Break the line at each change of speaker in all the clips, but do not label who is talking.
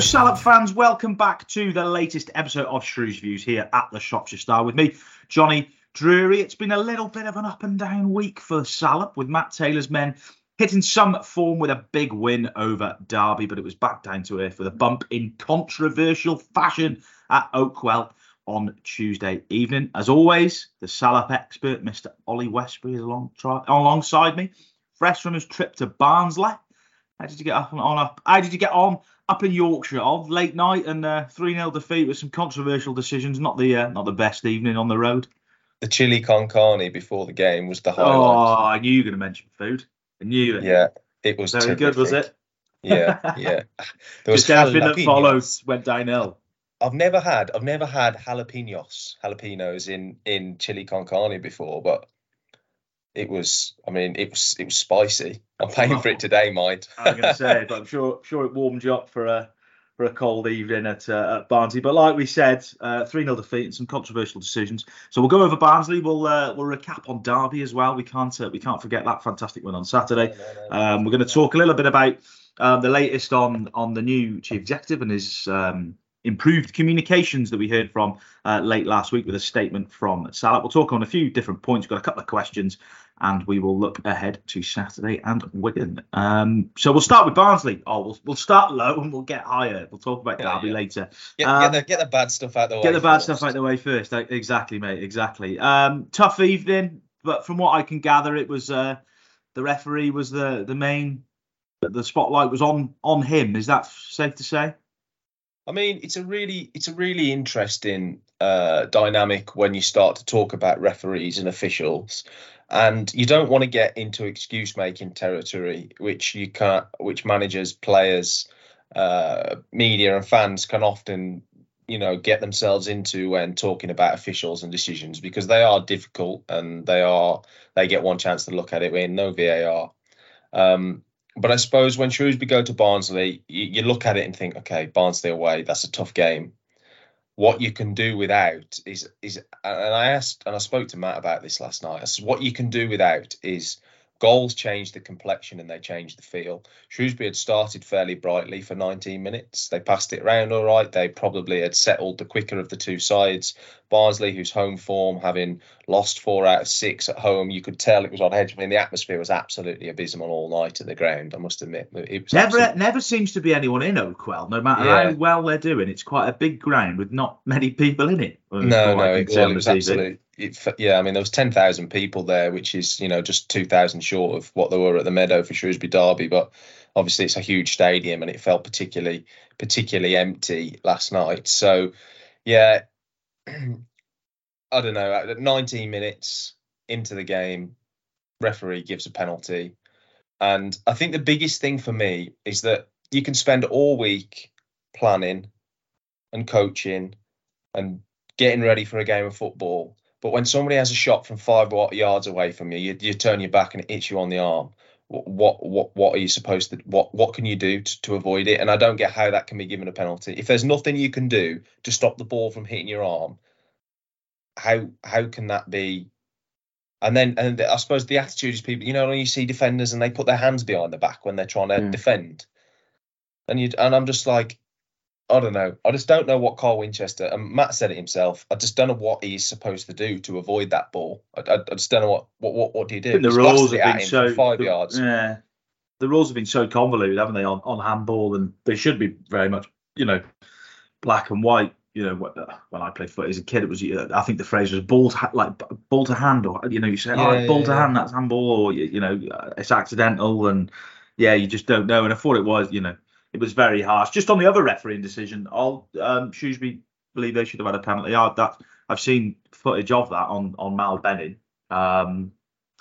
Salop fans. Welcome back to the latest episode of Shrews Views here at the Shropshire Star with me, Jonny Drury. It's been a little bit of an up and down week for Salop with Matt Taylor's men hitting some form with a big win over Derby, but it was back down to earth with a bump in controversial fashion at Oakwell on Tuesday evening. As always, the Salop expert, Mr. Ollie Westbury, is along, alongside me, fresh from his trip to Barnsley. How did you get up and on up? How did you get on up in Yorkshire of late night and uh, three 0 defeat with some controversial decisions? Not the uh, not the best evening on the road.
The chili con carne before the game was the highlight.
Oh, I knew you were going to mention food. I knew it.
Yeah, it was
very
terrific.
good, was it?
Yeah, yeah. There was
Just everything that followed went downhill.
I've never had I've never had jalapenos jalapenos in in chili con carne before, but it was I mean it was it was spicy. I'm paying for it today, mind.
I'm going to say, but I'm sure sure it warmed you up for a for a cold evening at uh, at Barnsley. But like we said, uh, three 0 defeat and some controversial decisions. So we'll go over Barnsley. We'll uh, we'll recap on Derby as well. We can't uh, we can't forget that fantastic win on Saturday. Um, we're going to talk a little bit about um, the latest on on the new chief executive and his um, improved communications that we heard from uh, late last week with a statement from Salop. We'll talk on a few different points. We've got a couple of questions, and we will look ahead to Saturday and Wigan. Um, so we'll start with Barnsley. Oh, we'll we'll start low and we'll get higher. We'll talk about
Yeah,
Derby
yeah.
later.
Get,
Um,
get the get the bad stuff out the way.
Get the bad
first.
stuff out the way first. Exactly, mate. Exactly. Um, tough evening, but from what I can gather, it was uh, the referee was the the main. The spotlight was on on him. Is that safe to say?
I mean, it's a really it's a really interesting uh, dynamic when you start to talk about referees and officials, and you don't want to get into excuse making territory, which you can't, which managers, players, uh, media, and fans can often you know get themselves into when talking about officials and decisions because they are difficult and they are they get one chance to look at it with no VAR. Um, but I suppose when Shrewsbury go to Barnsley, you, you look at it and think, okay, Barnsley away, that's a tough game. What you can do without is is, and I asked and I spoke to Matt about this last night. I said, what you can do without is goals change the complexion and they change the feel. Shrewsbury had started fairly brightly for 19 minutes. They passed it around all right. They probably had settled the quicker of the two sides. Barnsley, whose home form, having lost four out of six at home, you could tell it was on edge. I mean, the atmosphere was absolutely abysmal all night at the ground. I must admit, it was
Never
absolute-
never seems to be anyone in Oakwell, no matter
Yeah.
how well they're doing. It's quite a big ground with not many people in it. Uh,
no, no,
can
it, well, it was
TV.
It, yeah, I mean, there was ten thousand people there, which is you know just two thousand short of what there were at the Meadow for Shrewsbury Derby. But obviously, it's a huge stadium, and it felt particularly particularly empty last night. So, yeah, I don't know. At 19 minutes into the game, referee gives a penalty, and I think the biggest thing for me is that you can spend all week planning and coaching and getting ready for a game of football. But when somebody has a shot from five yards away from you, you, you turn your back and it hits you on the arm. What what what are you supposed to what what can you do to, to avoid it? And I don't get how that can be given a penalty. If there's nothing you can do to stop the ball from hitting your arm, how how can that be? And then and I suppose the attitude is people, you know, when you see defenders and they put their hands behind the back when they're trying to
Yeah.
defend, and you and I'm just like, I don't know. I just don't know what Carl Winchester and Matt said it himself. I just don't know what he's supposed to do to avoid that ball. I, I, I just don't know what what what, what do you do?
The rules have been so
five
the-
yards.
Yeah, the rules have been so convoluted, haven't they, on, on handball, and they should be very much, you know, black and white. You know, when I played foot as a kid, it was uh, I think the phrase was ball to ha- like ball to hand, or you know, you say, oh,
Yeah,
ball
yeah,
to hand, that's handball, or you, you know, uh, it's accidental, and yeah, you just don't know. And I thought it was, you know, it was very harsh. Just on the other refereeing decision, I'll um, Shrewsbury believe they should have had a penalty. I, that I've seen footage of that on on Mal Benning. Um,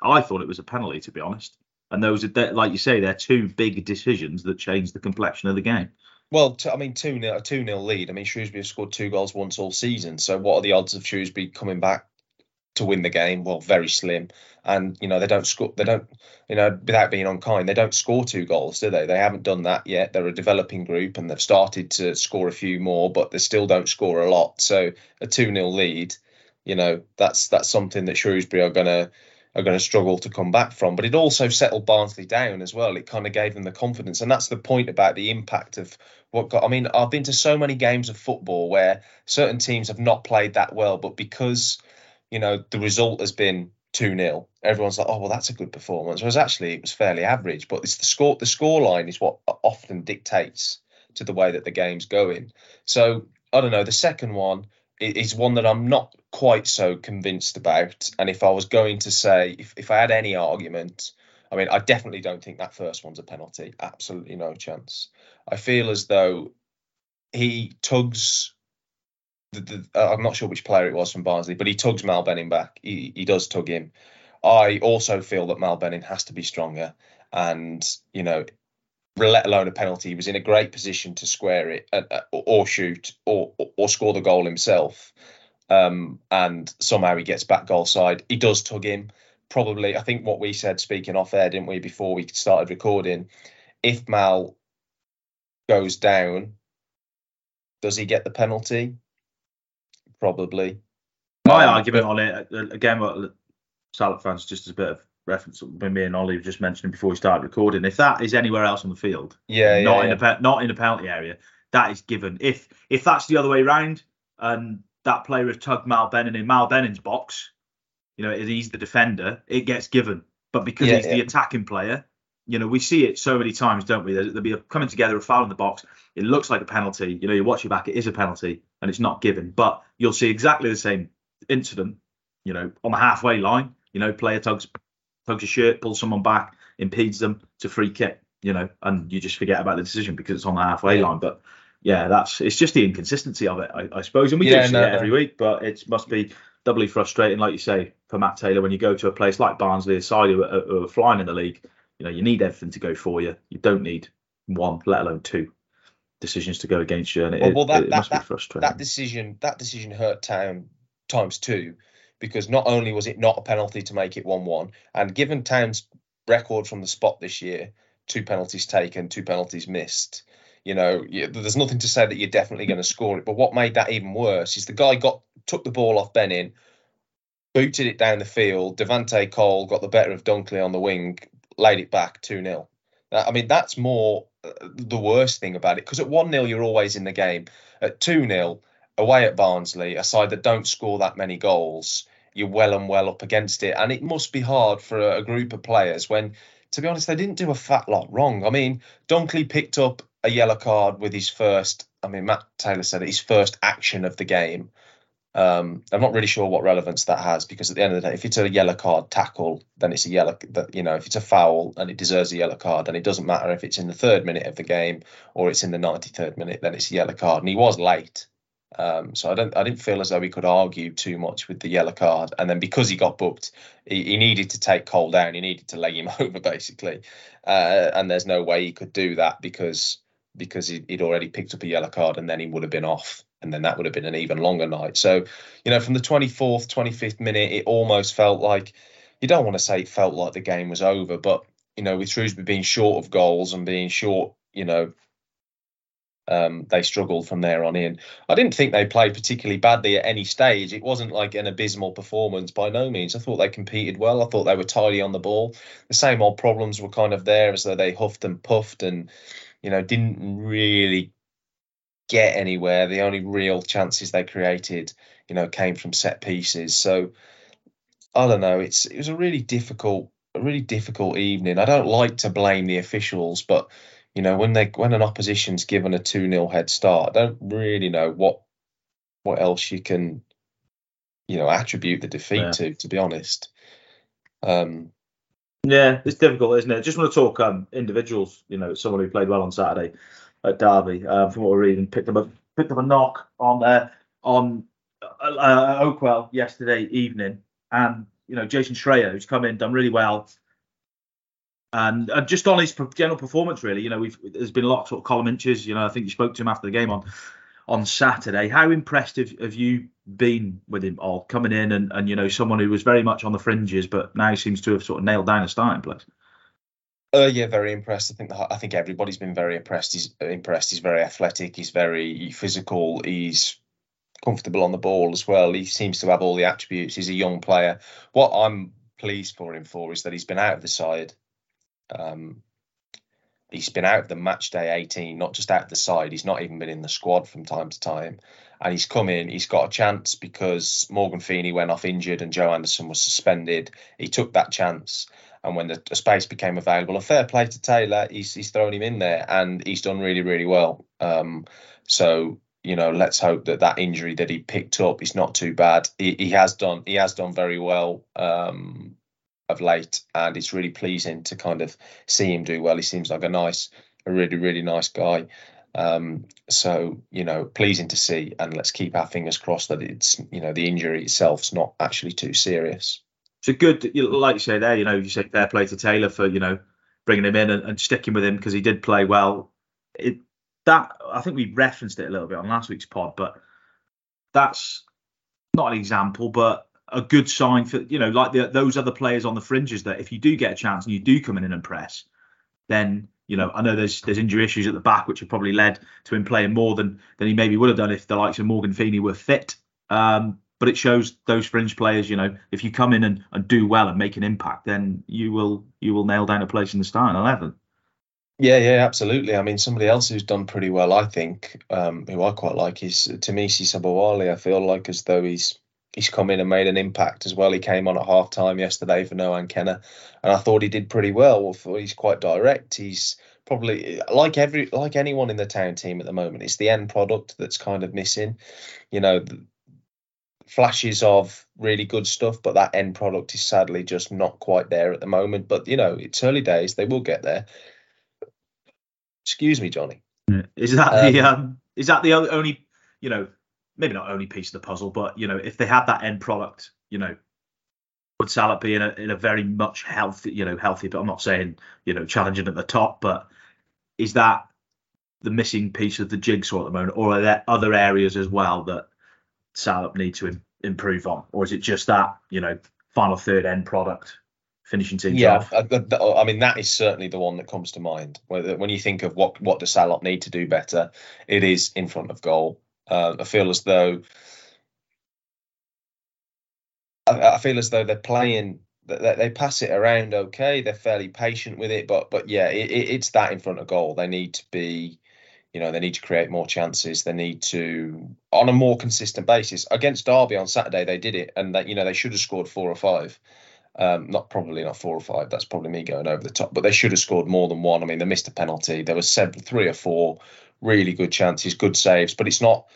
I thought it was a penalty, to be honest. And those are, like you say, they're two big decisions that change the complexion of the game.
Well, t- I mean, two nil, a two 0 lead. I mean, Shrewsbury have scored two goals once all season. So, what are the odds of Shrewsbury coming back to win the game? Well, very slim. And you know, they don't score. They don't, you know, without being unkind, they don't score two goals, do they? They haven't done that yet. They're a developing group, and they've started to score a few more, but they still don't score a lot. So, a two 0 lead, you know, that's that's something that Shrewsbury are gonna are going to struggle to come back from. But it also settled Barnsley down as well. It kind of gave them the confidence, and that's the point about the impact of what got. I mean, I've been to so many games of football where certain teams have not played that well, but because you know the result has been two 0 everyone's like, oh well, that's a good performance. Whereas actually it was fairly average. But it's the score. The score line is what often dictates to the way that the game's going. So I don't know. The second one is one that I'm not quite so convinced about. And if I was going to say, if, if I had any argument, I mean, I definitely don't think that first one's a penalty. Absolutely no chance. I feel as though he tugs. The, the, uh, I'm not sure which player it was from Barnsley, but he tugs Mal Benning back. He, he does tug him. I also feel that Mal Benning has to be stronger. And, you know, let alone a penalty. He was in a great position to square it uh, uh, or shoot or or score the goal himself. Um, and somehow he gets back goal side. He does tug him. Probably, I think what we said speaking off air, didn't we, before we started recording? If Mal goes down, does he get the penalty? Probably.
My um, argument but, on it uh, again, what Salop fans, just as a bit of reference when me and Ollie were just mentioning before we started recording. If that is anywhere else on the field,
yeah,
not
yeah,
in yeah. a not in the penalty area, that is given. If if that's the other way around and that player has tugged Mal Benning in Mal Benning's box, you know, he's the defender, it gets given. But because yeah, he's the attacking player, you know, we see it so many times, don't we? There'll be a coming together, a foul in the box. It looks like a penalty. You know, you watch it back, it is a penalty, and it's not given. But you'll see exactly the same incident, you know, on the halfway line. You know, player tugs tugs a shirt, pulls someone back, impedes them to free kick, you know, and you just forget about the decision because it's on the halfway line. But yeah, that's it's just the inconsistency of it, I, I suppose. And we yeah, do see no, it every week, but it must be doubly frustrating, like you say, for Matt Taylor when you go to a place like Barnsley, a side who are, who are flying in the league. You know, you need everything to go for you. You don't need one, let alone two decisions to go against you, and it, well, well, that, it, it that, must
that,
be frustrating.
That decision, that decision hurt Town times two because not only was it not a penalty to make it 1 1, and given Town's record from the spot this year, two penalties taken, two penalties missed. You know, there's nothing to say that you're definitely going to score it. But what made that even worse is the guy got took the ball off Benning, booted it down the field. Devante Cole got the better of Dunkley on the wing, laid it back 2 0. I mean, that's more uh, the worst thing about it because at 1 0, you're always in the game. At 2 0, away at Barnsley, a side that don't score that many goals, you're well and well up against it. And it must be hard for a, a group of players when, to be honest, they didn't do a fat lot wrong. I mean, Dunkley picked up a yellow card with his first, I mean, Matt Taylor said it, his first action of the game. Um, I'm not really sure what relevance that has because at the end of the day, if it's a yellow card tackle, then it's a yellow. You know, if it's a foul and it deserves a yellow card, and it doesn't matter if it's in the third minute of the game or it's in the 93rd minute, then it's a yellow card. And he was late, um, so I don't, I didn't feel as though he could argue too much with the yellow card. And then because he got booked, he, he needed to take Cole down. He needed to lay him over basically. Uh, and there's no way he could do that because because he, would already picked up a yellow card and then he would have been off. And then that would have been an even longer night. So, you know, from the 24th, 25th minute, it almost felt like you don't want to say it felt like the game was over, but you know, with Shrewsbury being short of goals and being short, you know, um, they struggled from there on in. I didn't think they played particularly badly at any stage. It wasn't like an abysmal performance by no means. I thought they competed well. I thought they were tidy on the ball. The same old problems were kind of there as though they huffed and puffed and, you know, didn't really get anywhere. The only real chances they created, you know, came from set pieces. So I don't know. It's it was a really difficult, a really difficult evening. I don't like to blame the officials, but you know, when they when an opposition's given a two 0 head start, I don't really know what what else you can, you know, attribute the defeat yeah. to. To be honest. Um,
yeah, it's difficult, isn't it? Just want to talk um, individuals. You know, someone who played well on Saturday at Derby. Uh, from what we're reading, picked up a picked up a knock on uh, on uh, uh Oakwell yesterday evening, and you know Jason Sraha, who's come in, done really well and just on his general performance, really, you know, we've there's been a lot of sort of column inches. You know, I think you spoke to him after the game on on Saturday. How impressed have, have you been with him all coming in and, and you know someone who was very much on the fringes, but now seems to have sort of nailed down a starting place?
Uh, yeah, very impressed. I think I think everybody's been very impressed. He's impressed. He's very athletic. He's very physical. He's comfortable on the ball as well. He seems to have all the attributes. He's a young player. What I'm pleased for him for is that he's been out of the side. Um, he's been out of the match day 18, not just out of the side. He's not even been in the squad from time to time. And he's come in, he's got a chance because Morgan Feeney went off injured and Joe Anderson was suspended. He took that chance. And when the, space became available, a fair play to Taylor, he's, he's thrown him in there and he's done really, really well. Um, so you know, let's hope that that injury that he picked up is not too bad. He, he has done he has done very well um, of late, and it's really pleasing to kind of see him do well. He seems like a nice, a really really nice guy. Um, so you know, pleasing to see, and let's keep our fingers crossed that it's you know the injury itself's not actually too serious.
It's a good, like you say there, you know, you say fair play to Taylor for you know bringing him in and, and sticking with him because he did play well. It that I think we referenced it a little bit on last week's pod, but that's not an example, but a good sign for you know like the, those other players on the fringes that if you do get a chance and you do come in and impress, then you know I know there's there's injury issues at the back which have probably led to him playing more than than he maybe would have done if the likes of Morgan Feeney were fit. Um, but it shows those fringe players, you know, if you come in and, and do well and make an impact, then you will you will nail down a place in the starting eleven.
Yeah, yeah, absolutely. I mean, somebody else who's done pretty well, I think, um, who I quite like, is Tunmise Sobowale. I feel like as though he's he's come in and made an impact as well. He came on at half time yesterday for Nohan Kenneh, and I thought he did pretty well. He's quite direct. He's probably like every like anyone in the town team at the moment. It's the end product that's kind of missing. You know, flashes of really good stuff, but that end product is sadly just not quite there at the moment. But you know, it's early days; they will get there. Excuse me, Jonny.
Is that um, the um, is that the only you know maybe not only piece of the puzzle, but you know if they had that end product, you know, would Salop be in a in a very much healthy you know healthy? But I'm not saying you know challenging at the top, but is that the missing piece of the jigsaw at the moment, or are there other areas as well that Salop need to Im- improve on, or is it just that you know final third end product finishing teams
yeah,
off.
I, I, mean, that is certainly the one that comes to mind. When you think of what what does Salop need to do better, it is in front of goal. Uh, I feel as though I, I feel as though they're playing. They, they pass it around okay. They're fairly patient with it, but but yeah, it, it's that in front of goal. They need to be you know they need to create more chances they need to on a more consistent basis against derby on saturday they did it and that you know they should have scored four or five um, not probably not four or five. That's probably me going over the top. But they should have scored more than one. I mean, they missed a penalty. There was seven, three or four really good chances, good saves. But it's not.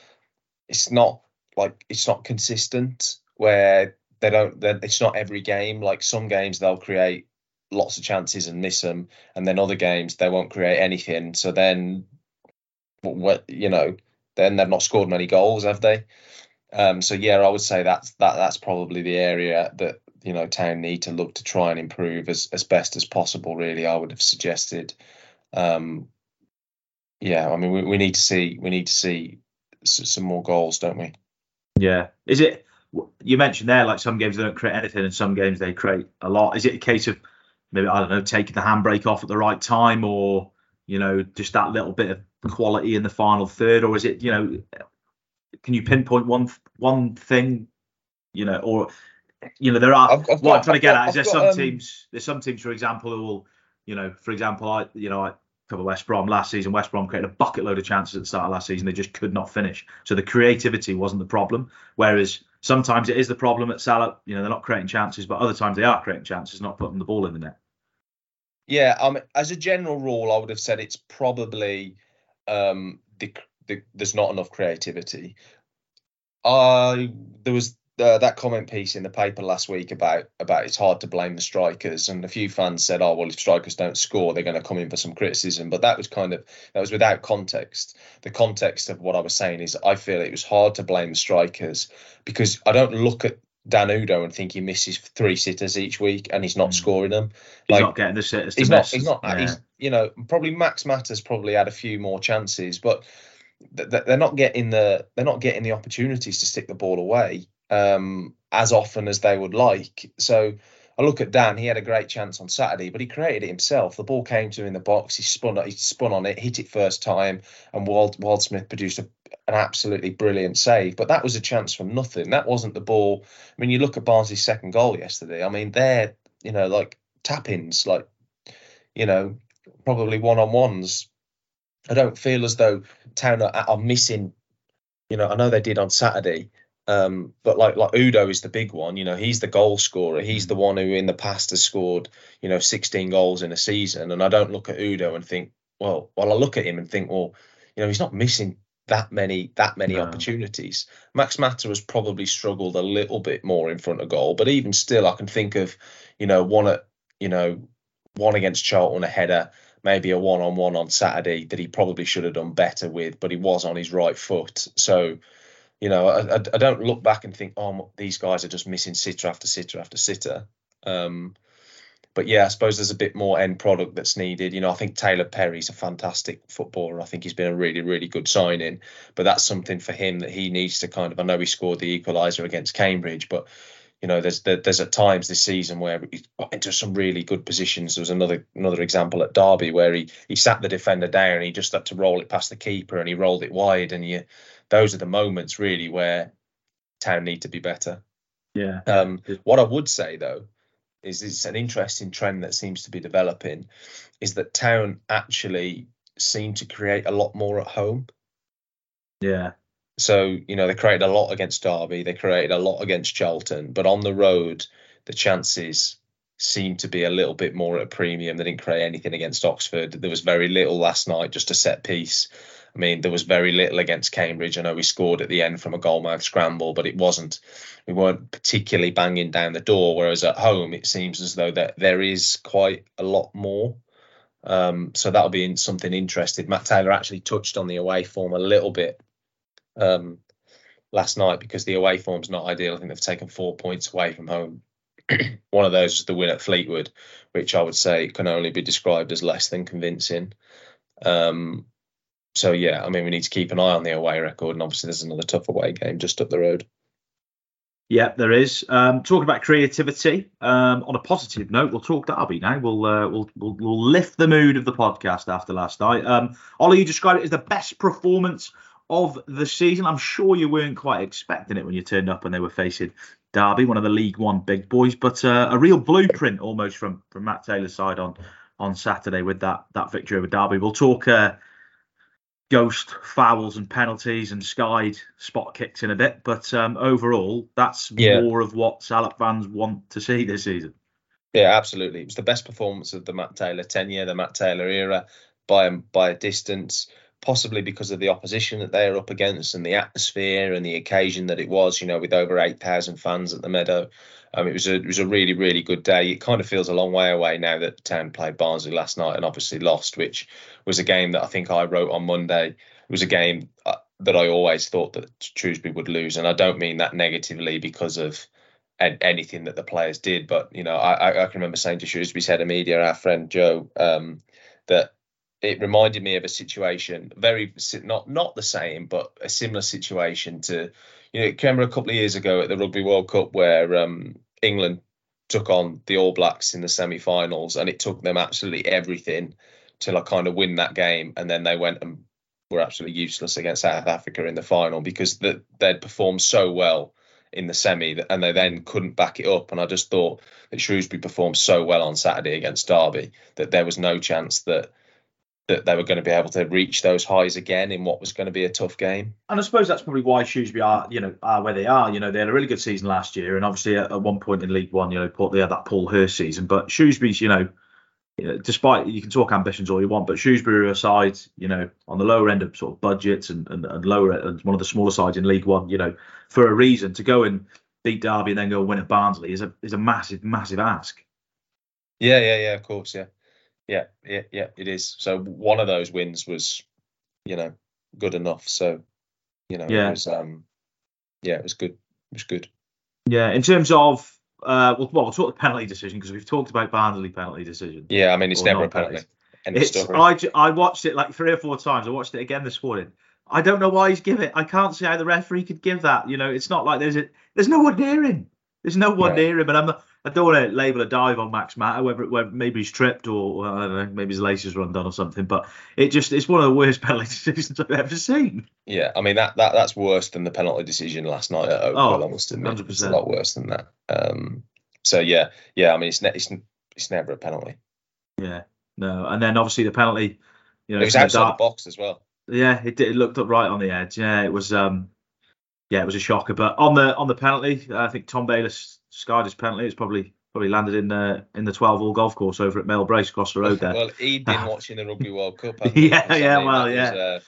It's not like it's not consistent where they don't. It's not every game. Like some games they'll create lots of chances and miss them, and then other games they won't create anything. So then, what you know, then they've not scored many goals, have they? Um, so yeah, I would say that's that that's probably the area that you know town need to look to try and improve as as best as possible. Really, I would have suggested. Um, yeah, I mean, we, we need to see we need to see some more goals, don't we?
Yeah. Is it? You mentioned there, like some games they don't create anything, and some games they create a lot. Is it a case of maybe I don't know, taking the handbrake off at the right time, or you know, just that little bit of quality in the final third, or is it, you know, can you pinpoint one one thing, you know, or you know, there are. I've, I've what got, I'm trying to get got, at is there's some um, teams. There's some teams, for example, who will, you know, for example, I, you know, I cover West Brom last season. West Brom created a bucket load of chances at the start of last season. They just could not finish. So the creativity wasn't the problem. Whereas sometimes it is the problem at Salop. You know, they're not creating chances, but other times they are creating chances, not putting the ball in the net.
Yeah, um, as a general rule, I would have said it's probably um, the, the, there's not enough creativity. I there was uh, that comment piece in the paper last week about about it's hard to blame the strikers, and a few fans said, "Oh well, if strikers don't score, they're going to come in for some criticism." But that was kind of that was without context. The context of what I was saying is, I feel it was hard to blame the strikers because I don't look at Dan Udoh and think he misses three sitters each week and he's not mm. scoring them.
He's not getting the sitters.
He's not. He's not. Yeah. He's you know probably Max Mata's probably had a few more chances, but they're not getting the they're not getting the opportunities to stick the ball away um, as often as they would like. So I look at Dan. He had a great chance on Saturday, but he created it himself. The ball came to him in the box. He spun. He spun on it, hit it first time, and Wald, Wildsmith produced a, an absolutely brilliant save. But that was a chance from nothing. That wasn't the ball. I mean, you look at Barnsley's second goal yesterday. I mean, they're you know like tap-ins, like you know probably one-on-ones. I don't feel as though Town are, are missing. You know, I know they did on Saturday um, but like like Udoh is the big one. You know, he's the goal scorer. He's the one who in the past has scored, you know, 16 goals in a season. And I don't look at Udoh and think, well, well, I look at him and think, well, you know, he's not missing that many that many no. opportunities. Max Mata has probably struggled a little bit more in front of goal, but even still, I can think of, you know, one at you know one against Charlton a header, maybe a one on one on Saturday that he probably should have done better with, but he was on his right foot. So you know, I, I, don't look back and think, oh, these guys are just missing sitter after sitter after sitter. Um, but yeah, I suppose there's a bit more end product that's needed. You know, I think Taylor Perry's a fantastic footballer. I think he's been a really, really good signing. But that's something for him that he needs to kind of. I know he scored the equaliser against Cambridge, but you know, there's there's at times this season where he got into some really good positions. There was another another example at Derby where he he sat the defender down and he just had to roll it past the keeper and he rolled it wide and you those are the moments really where town need to be better.
Yeah.
Um, what I would say though is it's an interesting trend that seems to be developing is that town actually seem to create a lot more at home.
Yeah.
So, you know, they created a lot against Derby, they created a lot against Charlton, but on the road, the chances seem to be a little bit more at a premium. They didn't create anything against Oxford. There was very little last night, just a set piece. I mean, there was very little against Cambridge. I know we scored at the end from a goalmouth scramble, but it wasn't. We weren't particularly banging down the door. Whereas at home, it seems as though that there is quite a lot more. Um, so that'll be something interesting. Matt Taylor actually touched on the away form a little bit um, last night because the away form's not ideal. I think they've taken four points away from home. One of those was the win at Fleetwood, which I would say can only be described as less than convincing. Um, so yeah, I mean, we need to keep an eye on the away record, and obviously there's another tough away game just up the road.
Yeah, there is. Um, talking about creativity. Um, on a positive note, we'll talk Derby now. We'll, uh, we'll, we'll we'll lift the mood of the podcast after last night. Um, Ollie, you described it as the best performance of the season. I'm sure you weren't quite expecting it when you turned up and they were facing Derby, one of the League One big boys, but uh, a real blueprint almost from from Matt Taylor's side on on Saturday with that that victory over Derby. We'll talk. Uh, ghost fouls and penalties and skied spot kicks in a bit. But um, overall, that's yeah. more of what Salop fans want to see this season.
Yeah, absolutely. It was the best performance of the Matt Taylor tenure, the Matt Taylor era, by by a distance. Possibly because of the opposition that they are up against and the atmosphere and the occasion that it was. You know, with over eight thousand fans at the Meadow, um, it was a it was a really really good day. It kind of feels a long way away now that Town played Barnsley last night and obviously lost, which was a game that I think I wrote on Monday. It was a game uh, that I always thought that Shrewsbury would lose, and I don't mean that negatively because of anything that the players did, but you know I I can remember saying to Shrewsbury's head of media, our friend Joe, um, that it reminded me of a situation very not not the same but a similar situation to you know remember a couple of years ago at the rugby world cup where um, england took on the all blacks in the semi-finals and it took them absolutely everything to like kind of win that game and then they went and were absolutely useless against south africa in the final because the, they'd performed so well in the semi and they then couldn't back it up. And i just thought that shrewsbury performed so well on saturday against derby that there was no chance that that they were going to be able to reach those highs again in what was going to be a tough game.
And I suppose that's probably why Shrewsbury are, you know, are where they are. You know, they had a really good season last year, and obviously at, at one point in League One, you know, they had that Paul Hurst season. But Shrewsbury's, you know, despite you can talk ambitions all you want, but Shrewsbury aside, you know, on the lower end of sort of budgets and, and, and lower and one of the smaller sides in League One, you know, for a reason to go and beat Derby and then go and win at Barnsley is a is a massive, massive ask.
Yeah, yeah, yeah, of course, yeah. Yeah, yeah, yeah, it is. So one of those wins was, you know, good enough. So, you know, yeah. it was um yeah, it was good. It was good.
Yeah, in terms of uh well, well we'll talk the penalty decision because we've talked about Barnsley penalty decision.
Yeah, I mean it's never a penalty.
It's, I, I watched it like three or four times. I watched it again this morning. I don't know why he's given it. I can't see how the referee could give that. You know, it's not like there's a there's no one near him. There's no one right. near him, and I'm not, I don't want to label a dive on Max Mata, whether, whether maybe he's tripped or I don't know, maybe his laces run done or something. But it just it's one of the worst penalty decisions I've ever seen.
Yeah, I mean that, that that's worse than the penalty decision last night at Oakwell.
Oh,
I must admit,
100%.
it's a lot worse than that. Um, so yeah, yeah. I mean, it's ne- it's it's never a penalty.
Yeah, no, and then obviously the penalty. You know,
It was
from the
outside
dark-
the box as well.
Yeah, it did. It looked up right on the edge. Yeah, it was. Um, yeah, it was a shocker. But on the on the penalty, I think Tom Bayliss skied his penalty. It's probably probably landed in the in the 12 hole golf course over at Meole Brace across the road there.
Well, he'd been watching the Rugby World Cup.
Yeah, yeah, well, yeah.
uh,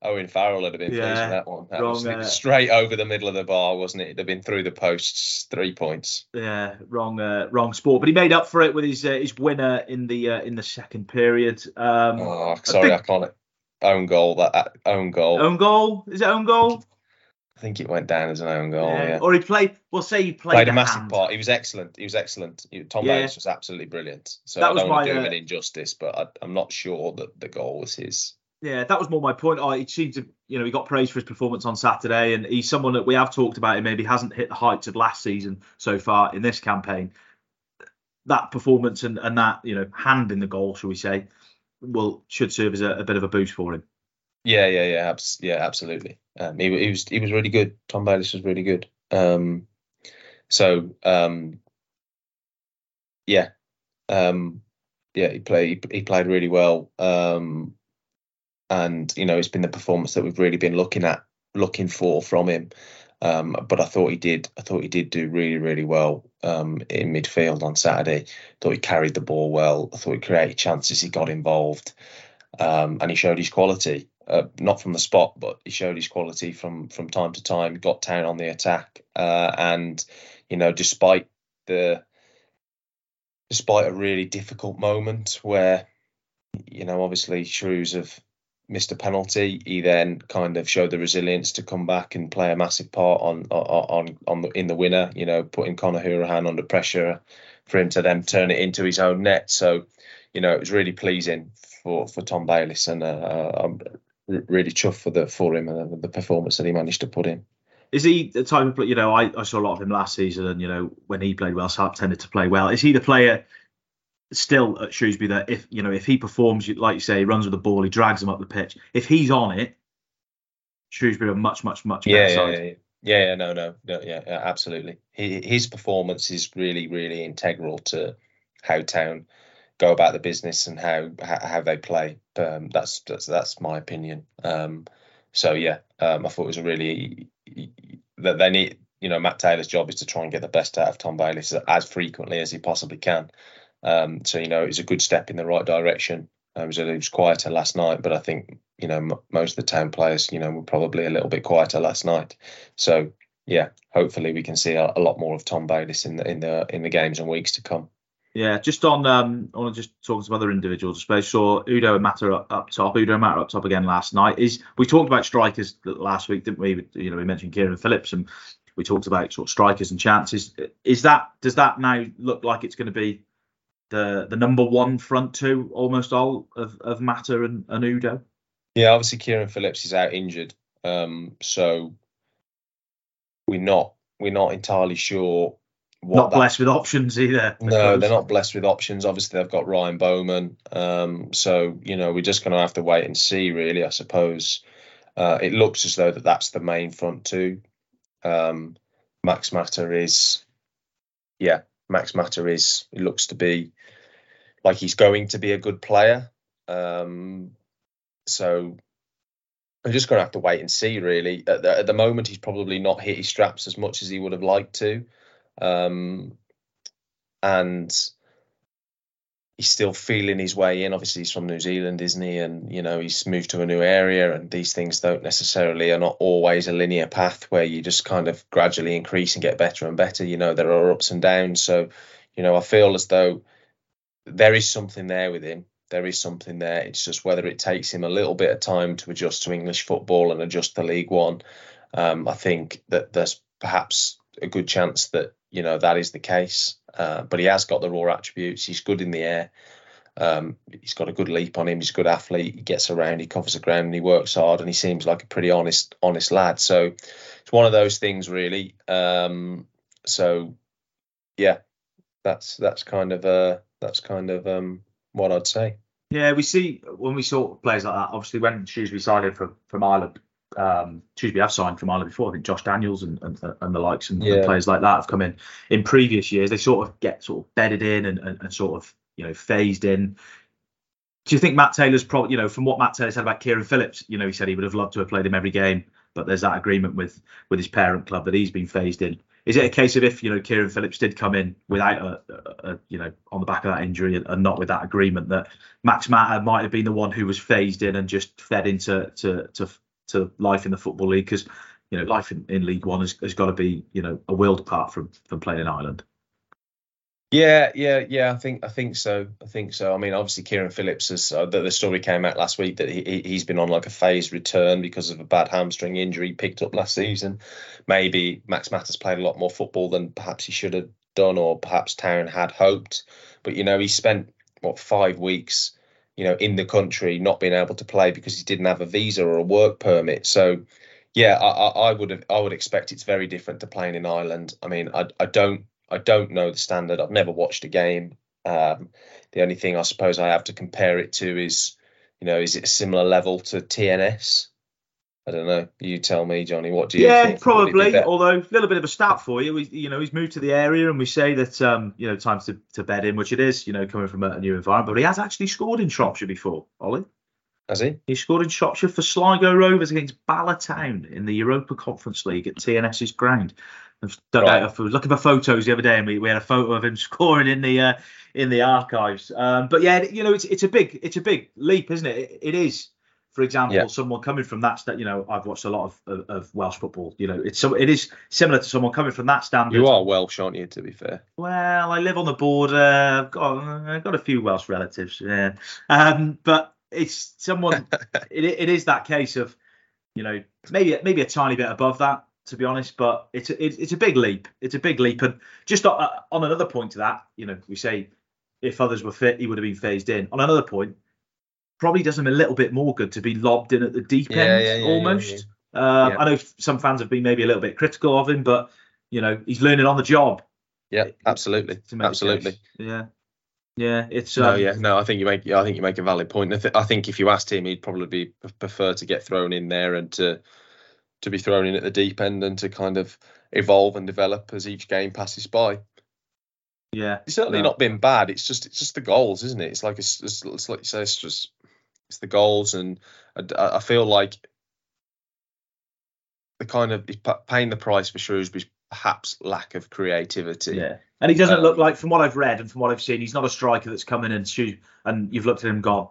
Owen Farrell would have been pleased
Yeah,
with that one. That
wrong,
was,
uh,
straight over the middle of the bar, wasn't it? It'd have been through the posts, three points.
yeah, wrong uh, wrong sport. But he made up for it with his uh, his winner in the uh, in the second period. Um,
Oh, sorry, I,
think-
can't. Own goal. That, that own goal.
own goal is it own goal?
I think it went down as an own goal. Yeah.
Or he played. We'll say he played,
Played a massive
hand.
part. He was excellent. He was excellent. He- Tom
Yeah.
Bayliss was absolutely brilliant. So
That
I
was
don't want to do him
uh,
an injustice, but I, I'm not sure that the goal was his.
Yeah, that was more my point. Oh, he seemed to, you know, he got praised for his performance on Saturday, and he's someone that we have talked about. Him maybe hasn't hit the heights of last season so far in this campaign. That performance and, and that you know hand in the goal, shall we say, will should serve as a, a bit of a boost for him.
Yeah, yeah, yeah, abs- yeah, absolutely. Um, he, he was he was really good. Tom Bayliss was really good. Um, so um, yeah, um, yeah, he played he, he played really well. Um, and you know, it's been the performance that we've really been looking at, looking for from him. Um, but I thought he did. I thought he did do really, really well um, in midfield on Saturday. I thought he carried the ball well. I thought he created chances. He got involved, um, and he showed his quality. Uh, not from the spot, but he showed his quality from from time to time. Got down on the attack, uh, and you know, despite the despite a really difficult moment where you know, obviously Shrews have missed a penalty. He then kind of showed the resilience to come back and play a massive part on on on the in the winner. You know, putting Conor Hourihane under pressure for him to then turn it into his own net. So, you know, it was really pleasing for for Tom Bayliss, and uh, I'm r- really chuffed for the for him and the, the performance that he managed to put in.
Is he the type of pla- you know? I, I saw a lot of him last season, and you know when he played well, Salop tended to play well. Is he the player still at Shrewsbury that if you know if he performs like you say, he runs with the ball, he drags him up the pitch. If he's on it, Shrewsbury are much much much better
Yeah, yeah,
side.
yeah, yeah. Yeah, yeah, no, no, no, yeah, yeah, absolutely. He, his performance is really, really integral to how Town go about the business and how how, they play. Um, that's that's that's my opinion. Um, so yeah, um, I thought it was a really that they need. You know, Matt Taylor's job is to try and get the best out of Tom Bayliss as frequently as he possibly can. Um, so you know, it's a good step in the right direction. Um, it, was, it was quieter last night, but I think you know m- most of the town players, you know, were probably a little bit quieter last night. So yeah, hopefully we can see a, a lot more of Tom Bayliss in the in the in the games and weeks to come.
Yeah, just on um, I want to just talk to some other individuals. I suppose saw Udoh and Mata up, up top. Udoh and Mata up top again last night. Is we talked about strikers last week, didn't we? You know, we mentioned Kieran Phillips and we talked about sort of strikers and chances. Is that does that now look like it's going to be the the number one front two almost all of of Mata and, and Udoh?
Yeah, obviously Kieran Phillips is out injured, um, so we're not we're not entirely sure.
Not
that-
blessed with options either.
No, they're not blessed with options. Obviously, they've got Ryan Bowman. Um, so you know, we're just going to have to wait and see. Really, I suppose. Uh, it looks as though that that's the main front two. Um, Max Mata is, yeah, Max Mata is. It looks to be like he's going to be a good player. Um, so we're just going to have to wait and see. Really, at the, at the moment, he's probably not hit his straps as much as he would have liked to. Um, and he's still feeling his way in. Obviously, he's from New Zealand, isn't he? And you know, he's moved to a new area, and these things don't necessarily are not always a linear path where you just kind of gradually increase and get better and better. You know, there are ups and downs. So, you know, I feel as though there is something there with him. There is something there. It's just whether it takes him a little bit of time to adjust to English football and adjust to League One. Um, I think that there's perhaps a good chance that you know that is the case. Uh, but he has got the raw attributes. He's good in the air. Um, he's got a good leap on him. He's a good athlete. He gets around. He covers the ground. And he works hard. And he seems like a pretty honest, honest lad. So it's one of those things, really. Um, so yeah, that's that's kind of uh that's kind of um what I'd say.
Yeah, we see when we saw players like that. Obviously, when Shrewsbury signed him from from Ireland, um, Shrewsbury have signed from Ireland before. I think Josh Daniels and and, and the likes and,
Yeah.
and players like that have come in in previous years. They sort of get sort of bedded in and, and, and sort of you know phased in. Do you think Matt Taylor's probably you know from what Matt Taylor said about Kieran Phillips? You know, he said he would have loved to have played him every game, but there's that agreement with with his parent club that he's been phased in. Is it a case of if you know Kieran Phillips did come in without a, a, a you know on the back of that injury and, and not with that agreement that Max Mata might have been the one who was phased in and just fed into to to, to life in the football league because you know life in, in League One has, has got to be you know a world apart from from playing in Ireland.
Yeah, yeah, yeah. I think I think so. I think so. I mean, obviously, Kieran Phillips has uh, the, the story came out last week that he he- he's been on like a phased return because of a bad hamstring injury picked up last season. Maybe Max Mata's played a lot more football than perhaps he should have done, or perhaps Town had hoped. But you know, he spent what five weeks, you know, in the country not being able to play because he didn't have a visa or a work permit. So. Yeah, I, I would have, I would expect it's very different to playing in Ireland. I mean, I, I don't I don't know the standard. I've never watched a game. Um, the only thing I suppose I have to compare it to is, you know, is it a similar level to TNS? I don't know. You tell me, Jonny. What do you
yeah,
think?
Probably. Although a little bit of a stat for you, we, you know, he's moved to the area, and we say that um, you know, time to, to bed in, which it is, you know, coming from a, a new environment. But he has actually scored in Shropshire before, Ollie.
Has he?
He scored in Shropshire for Sligo Rovers against Bala Town in the Europa Conference League at TNS's ground. I've dug
Right.
out, I was looking for photos the other day, and we, we had a photo of him scoring in the uh, in the archives. Um, but yeah, you know, it's it's a big it's a big leap, isn't it? It, it is. For example,
Yeah.
someone coming from that, sta- you know, I've watched a lot of, of, of Welsh football. You know, it's so it is similar to someone coming from that standard.
You are Welsh, aren't you? To be fair.
Well, I live on the border. I've got, I've got a few Welsh relatives. Yeah. Um, but it's someone. it, it is that case of, you know, maybe maybe a tiny bit above that, to be honest. But it's a, it's, it's a big leap. It's a big leap. And just on, on another point to that, you know, we say if others were fit, he would have been phased in. On another point, probably does him a little bit more good to be lobbed in at the deep
Yeah,
end
yeah,
almost. Uh. I know some fans have been maybe a little bit critical of him, but you know, he's learning on the job
Yeah, absolutely,
to make the
absolutely.
Yeah, yeah. It's
No,
um,
yeah, no. I think you make. I think you make a valid point. I, th- I think if you asked him, he'd probably be prefer to get thrown in there and to to be thrown in at the deep end and to kind of evolve and develop as each game passes by.
yeah,
It's certainly
No.
not been bad. It's just it's just the goals, isn't it? It's like it's, it's, it's like you say, it's just the goals, and I, I feel like the kind of paying the price for Shrewsbury's perhaps lack of creativity.
yeah. And he doesn't
Um,
look like, from what I've read and from what I've seen, he's not a striker that's come in and shoot. And you've looked at him and gone,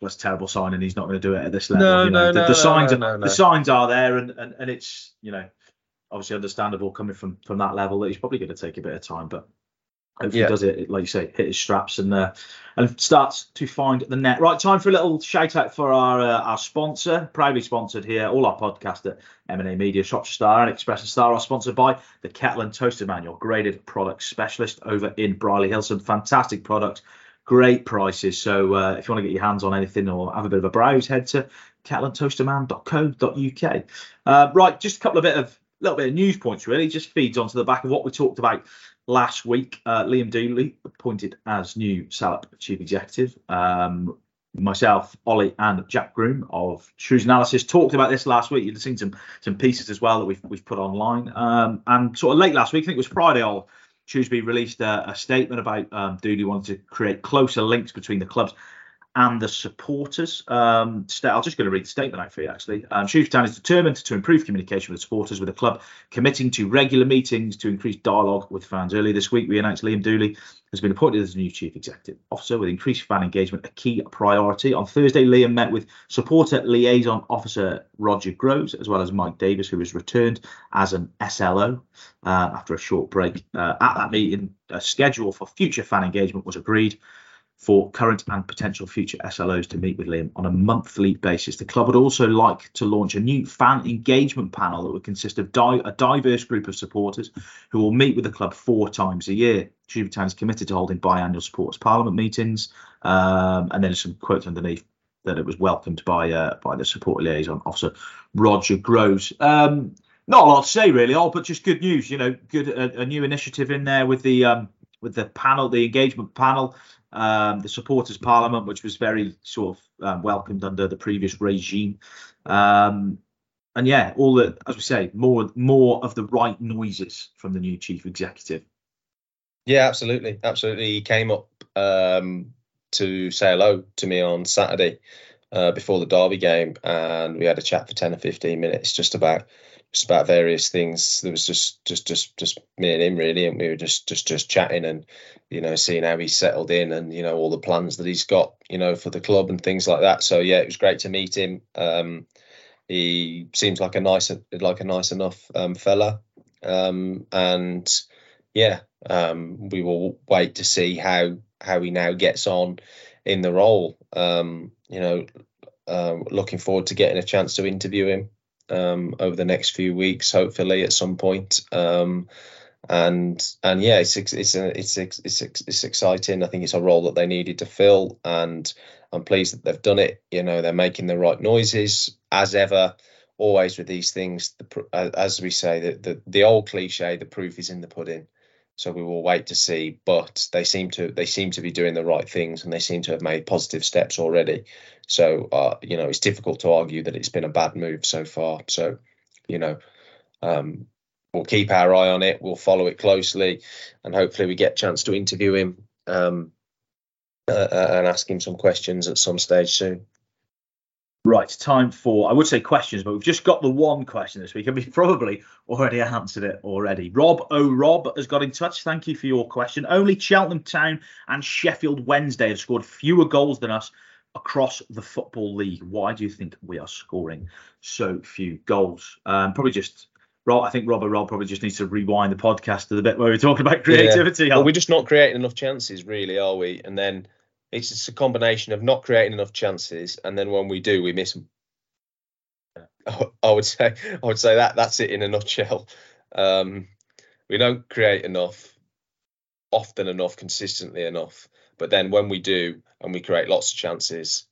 "That's a terrible sign," and he's not going to do it at this level.
No,
you know,
no,
the,
no,
the signs
no,
are
no, no.
the signs are there, and, and and it's you know obviously understandable coming from from that level that he's probably going to take a bit of time, but hopefully
Yeah.
he does it like you say, hit his straps and uh, and starts to find the net. Right, time for a little shout out for our uh, our sponsor, proudly sponsored here. All our podcasts at M&A Media, Shropshire Star, and Express and Star are sponsored by the Kettle and Toaster Man, your graded product specialist over in Brierley Hill. Some fantastic products, great prices. So uh, if you want to get your hands on anything or have a bit of a browse, head to kettleandtoasterman.co.uk. Uh, right, just a couple of bit of little bit of news points really. Just feeds onto the back of what we talked about last week. Uh, Liam Dooley appointed as new Salop chief executive. Um, myself, Ollie, and Jack Groom of Shrews Analysis talked about this last week. You've seen some some pieces as well that we've we've put online. Um, and sort of late last week, I think it was Friday, Old Shrewsbury released a, a statement about um, Dooley wanted to create closer links between the clubs and the supporters. Um, sta- I'm just going to read the statement out for you, actually. Um, Shrewsbury Town is determined to improve communication with supporters, with the club committing to regular meetings to increase dialogue with fans. Earlier this week, we announced Liam Dooley has been appointed as the new chief executive officer, with increased fan engagement a key priority. On Thursday, Liam met with supporter liaison officer Roger Groves, as well as Mike Davis, who has returned as an SLO uh, after a short break. Uh, at that meeting, a schedule for future fan engagement was agreed for current and potential future SLOs to meet with Liam on a monthly basis. The club would also like to launch a new fan engagement panel that would consist of di- a diverse group of supporters who will meet with the club four times a year. Shrewsbury Town is committed to holding biannual supporters parliament meetings, um, and then some quotes underneath that it was welcomed by uh, by the support liaison officer Roger Groves. Um, not a lot to say really, all but just good news. You know, good a, a new initiative in there with the um, with the panel, the engagement panel, um, the supporters parliament, which was very sort of um, welcomed under the previous regime. Um, and yeah, all the, as we say, more more of the right noises from the new chief executive.
Yeah, absolutely, absolutely. He came up um, to say hello to me on Saturday uh, before the Derby game, and we had a chat for ten or fifteen minutes just about just about various things. There was just just just just me and him really, and we were just just just chatting and you know seeing how he's settled in and you know all the plans that he's got you know for the club and things like that. So yeah, it was great to meet him. Um, he seems like a nice like a nice enough um, fella, um, and yeah, um, we will wait to see how how he now gets on in the role. Um, you know, uh, looking forward to getting a chance to interview him um, over the next few weeks, hopefully at some point. Um, and and yeah, it's it's it's it's it's it's exciting. I think it's a role that they needed to fill, and I'm pleased that they've done it. You know, they're making the right noises as ever. Always with these things, the, as we say, the, the the old cliche, the proof is in the pudding. So we will wait to see. But they seem to they seem to be doing the right things, and they seem to have made positive steps already. So uh, you know, it's difficult to argue that it's been a bad move so far. So you know, um, we'll keep our eye on it. We'll follow it closely, and hopefully we get a chance to interview him um, uh, uh and ask him some questions at some stage soon.
Right, time for I would say questions, but we've just got the one question this week, and we've probably already answered it already. Rob oh Rob has got in touch. Thank you for your question. Only Cheltenham Town and Sheffield Wednesday have scored fewer goals than us across the football league. Why do you think we are scoring so few goals? Um, probably just Rob. I think Rob or Rob probably just needs to rewind the podcast to the bit where we're talking about creativity.
Yeah. Well, we're just not creating enough chances, really, are we? And then it's just a combination of not creating enough chances, and then when we do, we miss them. I would say, I would say that that's it in a nutshell. Um, we don't create enough, often enough, consistently enough. But then when we do and we create lots of chances,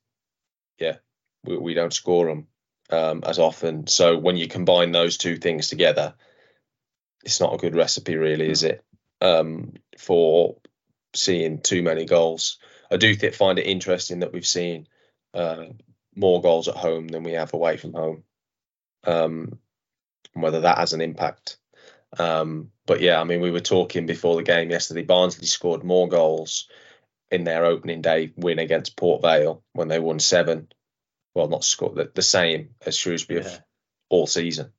yeah, we, we don't score them um, as often. So when you combine those two things together, it's not a good recipe, really, is it? Um, for seeing too many goals. I do th- find it interesting that we've seen uh, more goals at home than we have away from home. Um, whether that has an impact. Um, but yeah, I mean, we were talking before the game yesterday. Barnsley scored more goals in their opening day win against Port Vale when they won seven. Well, not scored the, the same as Shrewsbury yeah. all season.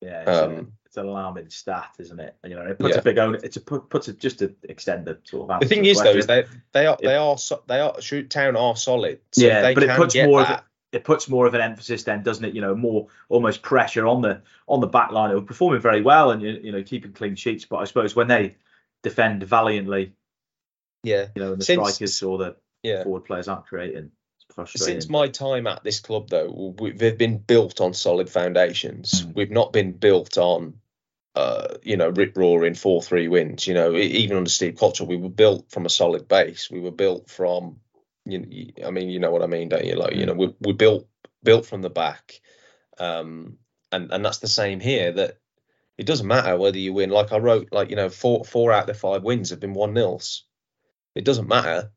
Yeah, um, it's an alarming stat, isn't it? And you know, it puts yeah. a big own. It's a puts it just to extend the sort
of. The thing is, question. though, is they they are they are they are Shoot Town are solid.
So yeah, but it puts more that, of it, it puts more of an emphasis then, doesn't it? You know, more almost pressure on the on the back line. Who are performing very well and you, you know keeping clean sheets. But I suppose when they defend valiantly,
yeah.
You know, and the Since, strikers or the yeah. forward players aren't creating.
Since my time at this club, though, they've been built on solid foundations. Mm. We've not been built on, uh, you know, rip roaring four three wins. You know, even under Steve Cotterill, we were built from a solid base. We were built from, you I mean, you know what I mean, don't you? Like, mm. you know, we we built built from the back, um, and and that's the same here. That it doesn't matter whether you win. Like I wrote, like you know, four four out of the five wins have been one nils it doesn't matter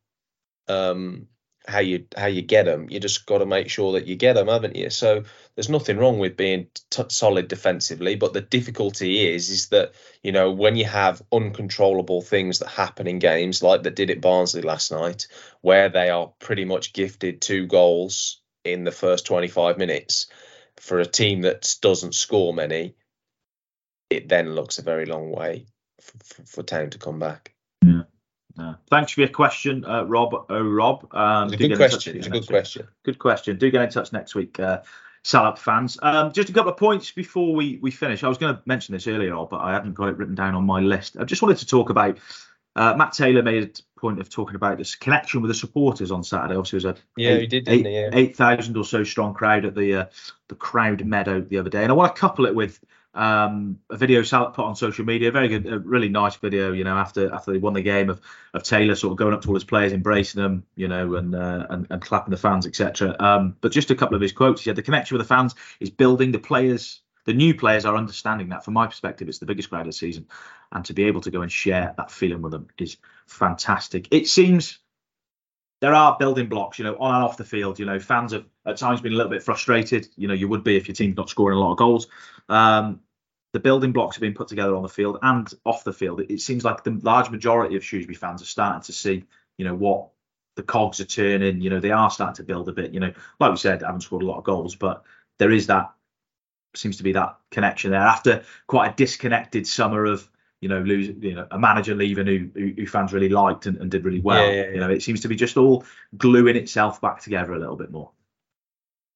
um, how you how you get them. You just got to make sure that you get them, haven't you? So there's nothing wrong with being t- solid defensively, but the difficulty is is that you know when you have uncontrollable things that happen in games like that did at Barnsley last night, where they are pretty much gifted two goals in the first 25 minutes for a team that doesn't score many, it then looks a very long way for, for, for Town to come back.
Uh, thanks for your question, uh, Rob. Oh, Rob.
Um, good question. It's a good question.
Week. Good question. Do get in touch next week, uh, Salop fans. Um, just a couple of points before we, we finish. I was going to mention this earlier, but I hadn't got it written down on my list. I just wanted to talk about. Uh, Matt Taylor made a point of talking about this connection with the supporters on Saturday. Obviously, it was a
yeah, eight, he did,
eight,
yeah.
eight thousand or so strong crowd at the uh, the Croud Meadow the other day, and I want to couple it with um, a video Salop put on social media. Very good, a really nice video. You know, after after they won the game of of Taylor sort of going up to all his players, embracing them, you know, and uh, and, and clapping the fans, etc. Um, but just a couple of his quotes. He said the connection with the fans is building. The players the new players are understanding that. From my perspective, it's the biggest crowd of the season, and to be able to go and share that feeling with them is fantastic. It seems there are building blocks, you know, on and off the field. You know, fans have at times been a little bit frustrated. You know, you would be if your team's not scoring a lot of goals. Um, the building blocks have been put together on the field and off the field. It, it seems like the large majority of Shrewsbury fans are starting to see, you know, what the cogs are turning. You know, they are starting to build a bit. You know, like we said, haven't scored a lot of goals, but there is that seems to be that connection there after quite a disconnected summer of you know lose, you know a manager leaving who who, who fans really liked and, and, did really well. Yeah, yeah, yeah. You know, it seems to be just all gluing itself back together a little bit more.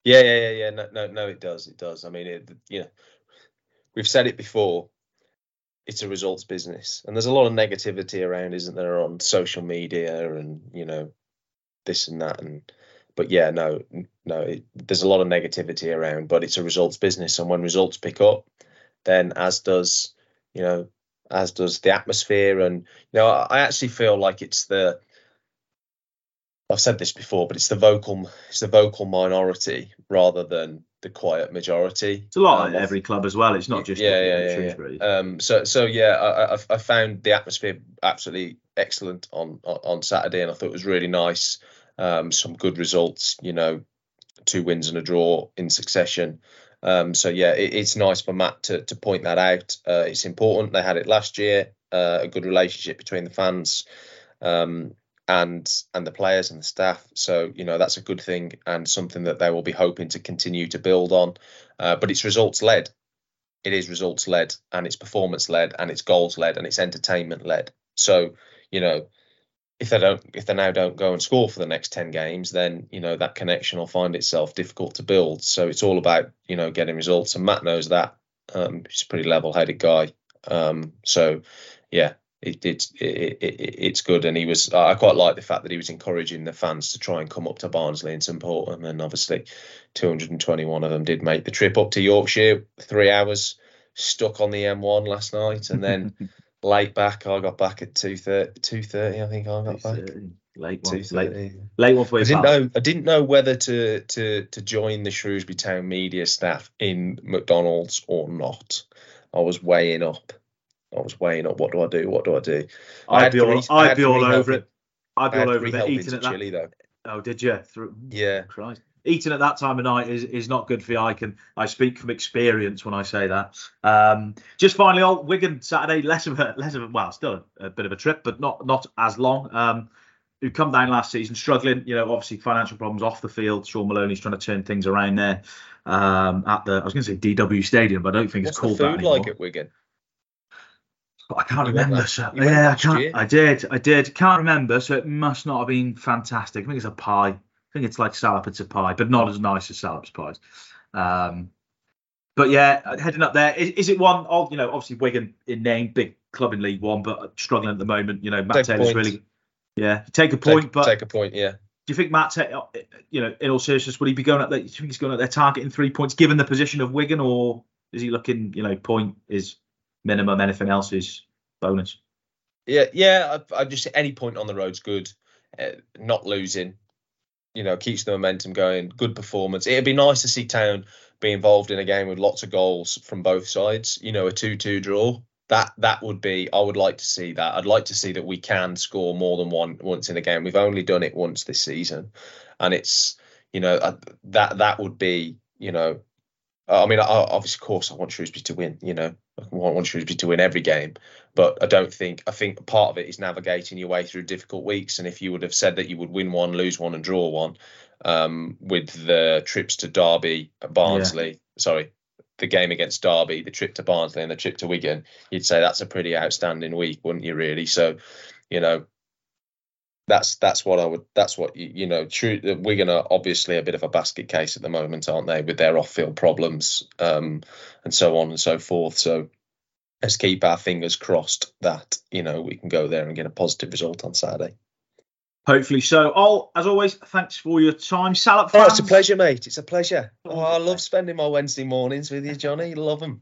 Yeah, yeah, yeah, yeah. No, no, no, it does. It does. I mean, it, you know, we've said it before. It's a results business, and there's a lot of negativity around, isn't there, on social media and you know this and that and but yeah no no it, there's a lot of negativity around but it's a results business and when results pick up then as does you know as does the atmosphere and you know i actually feel like it's the i've said this before but it's the vocal it's the vocal minority rather than the quiet majority.
It's a lot um, at every club as well. It's not just
yeah, yeah, yeah, yeah. Um, so so yeah, I, I, I found the atmosphere absolutely excellent on on Saturday, and I thought it was really nice. Um, some good results, you know, two wins and a draw in succession. Um, so yeah, it, it's nice for Matt to to point that out. Uh, it's important. They had it last year. Uh, a good relationship between the fans um, and and the players and the staff. So you know that's a good thing and something that they will be hoping to continue to build on. Uh, but it's results led. It is results led and it's performance led and it's goals led and it's entertainment led. So you know if they don't if they now don't go and score for the next 10 games then you know that connection will find itself difficult to build. So it's all about you know getting results and matt knows that. Um, he's a pretty level-headed guy. Um, so yeah it, it, it, it, it's good. And he was i quite like the fact that he was encouraging the fans to try and come up to barnsley and support them and obviously 221 of them did make the trip up to yorkshire three hours stuck on the m1 last night. And then late back. I got back at 2.30, 2.30 I think I got back.
Late one, late, late one for you.
I didn't know. I didn't know whether to to to join the Shrewsbury Town media staff in McDonald's or not. I was weighing up. I was weighing up. What do I do? What do I do?
I'd be all, I'd be all over it. I'd be all over it. Eating at that. Chili, though. Oh, did you? Through,
yeah.
Christ eating at that time of night is, is not good for you. I can I speak from experience when I say that. Um, just finally, old Wigan Saturday, less of a less of a well, still a, a bit of a trip, but not not as long. Um, who come down last season struggling, you know, obviously financial problems off the field. Shaun Maloney's trying to turn things around there. Um, at the I was going to say DW Stadium, but I don't think
What's
it's called
the
food that anymore.
like at Wigan?
But I can't you remember. So, yeah, I can't. Year? I did. I did. Can't remember. So it must not have been fantastic. I think it's a pie. I think it's like salad a pie, but not as nice as salop's pies. Um, but yeah, heading up there, is, is, it one of you know obviously Wigan in name, big club in League One, but struggling at the moment. You know, Matt take Taylor's really yeah take a point,
take,
but
take a point, yeah.
Do you think Matt, you know, in all seriousness, would he be going up there? Do you think he's going up there targeting three points, given the position of Wigan, or is he looking, you know, point is minimum, anything else is bonus?
Yeah, yeah. I, I just any point on the road's good. Uh, not losing, you know keeps the momentum going. Good performance. It'd be nice to see Town be involved in a game with lots of goals from both sides. You know, a two-two draw. That that would be. I would like to see that. I'd like to see that we can score more than one once in a game. We've only done it once this season, and it's you know that that would be you know I mean, I, obviously, of course, I want Shrewsbury to win. You know, I want, Shrewsbury to win every game, but I don't think. I think part of it is navigating your way through difficult weeks. And if you would have said that you would win one, lose one, and draw one, um, with the trips to Derby, Barnsley, yeah. sorry, the game against Derby, the trip to Barnsley, and the trip to Wigan, you'd say that's a pretty outstanding week, wouldn't you? Really. So, you know, that's that's what I would. That's what you, you know. True, Wigan are gonna obviously a bit of a basket case at the moment, aren't they, with their off-field problems um, and so on and so forth. So let's keep our fingers crossed that you know we can go there and get a positive result on Saturday.
Hopefully so. All as always, thanks for your time, Salop.
Oh, it's a pleasure, mate. It's a pleasure. Oh, I love spending my Wednesday mornings with you, Jonny. Love them.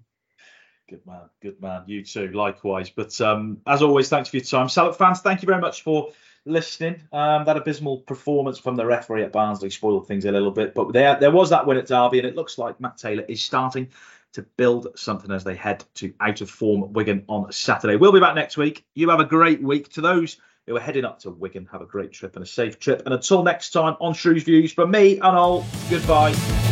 Good man, good man. You too, likewise. But um, as always, thanks for your time, Salop fans. Thank you very much for listening. Um, that abysmal performance from the referee at Barnsley spoiled things a little bit, but there there was that win at Derby, and it looks like Matt Taylor is starting to build something as they head to out of form Wigan on Saturday. We'll be back next week. You have a great week. To those who are heading up to Wigan, have a great trip and a safe trip. And until next time on Shrews Views, from me and all, goodbye.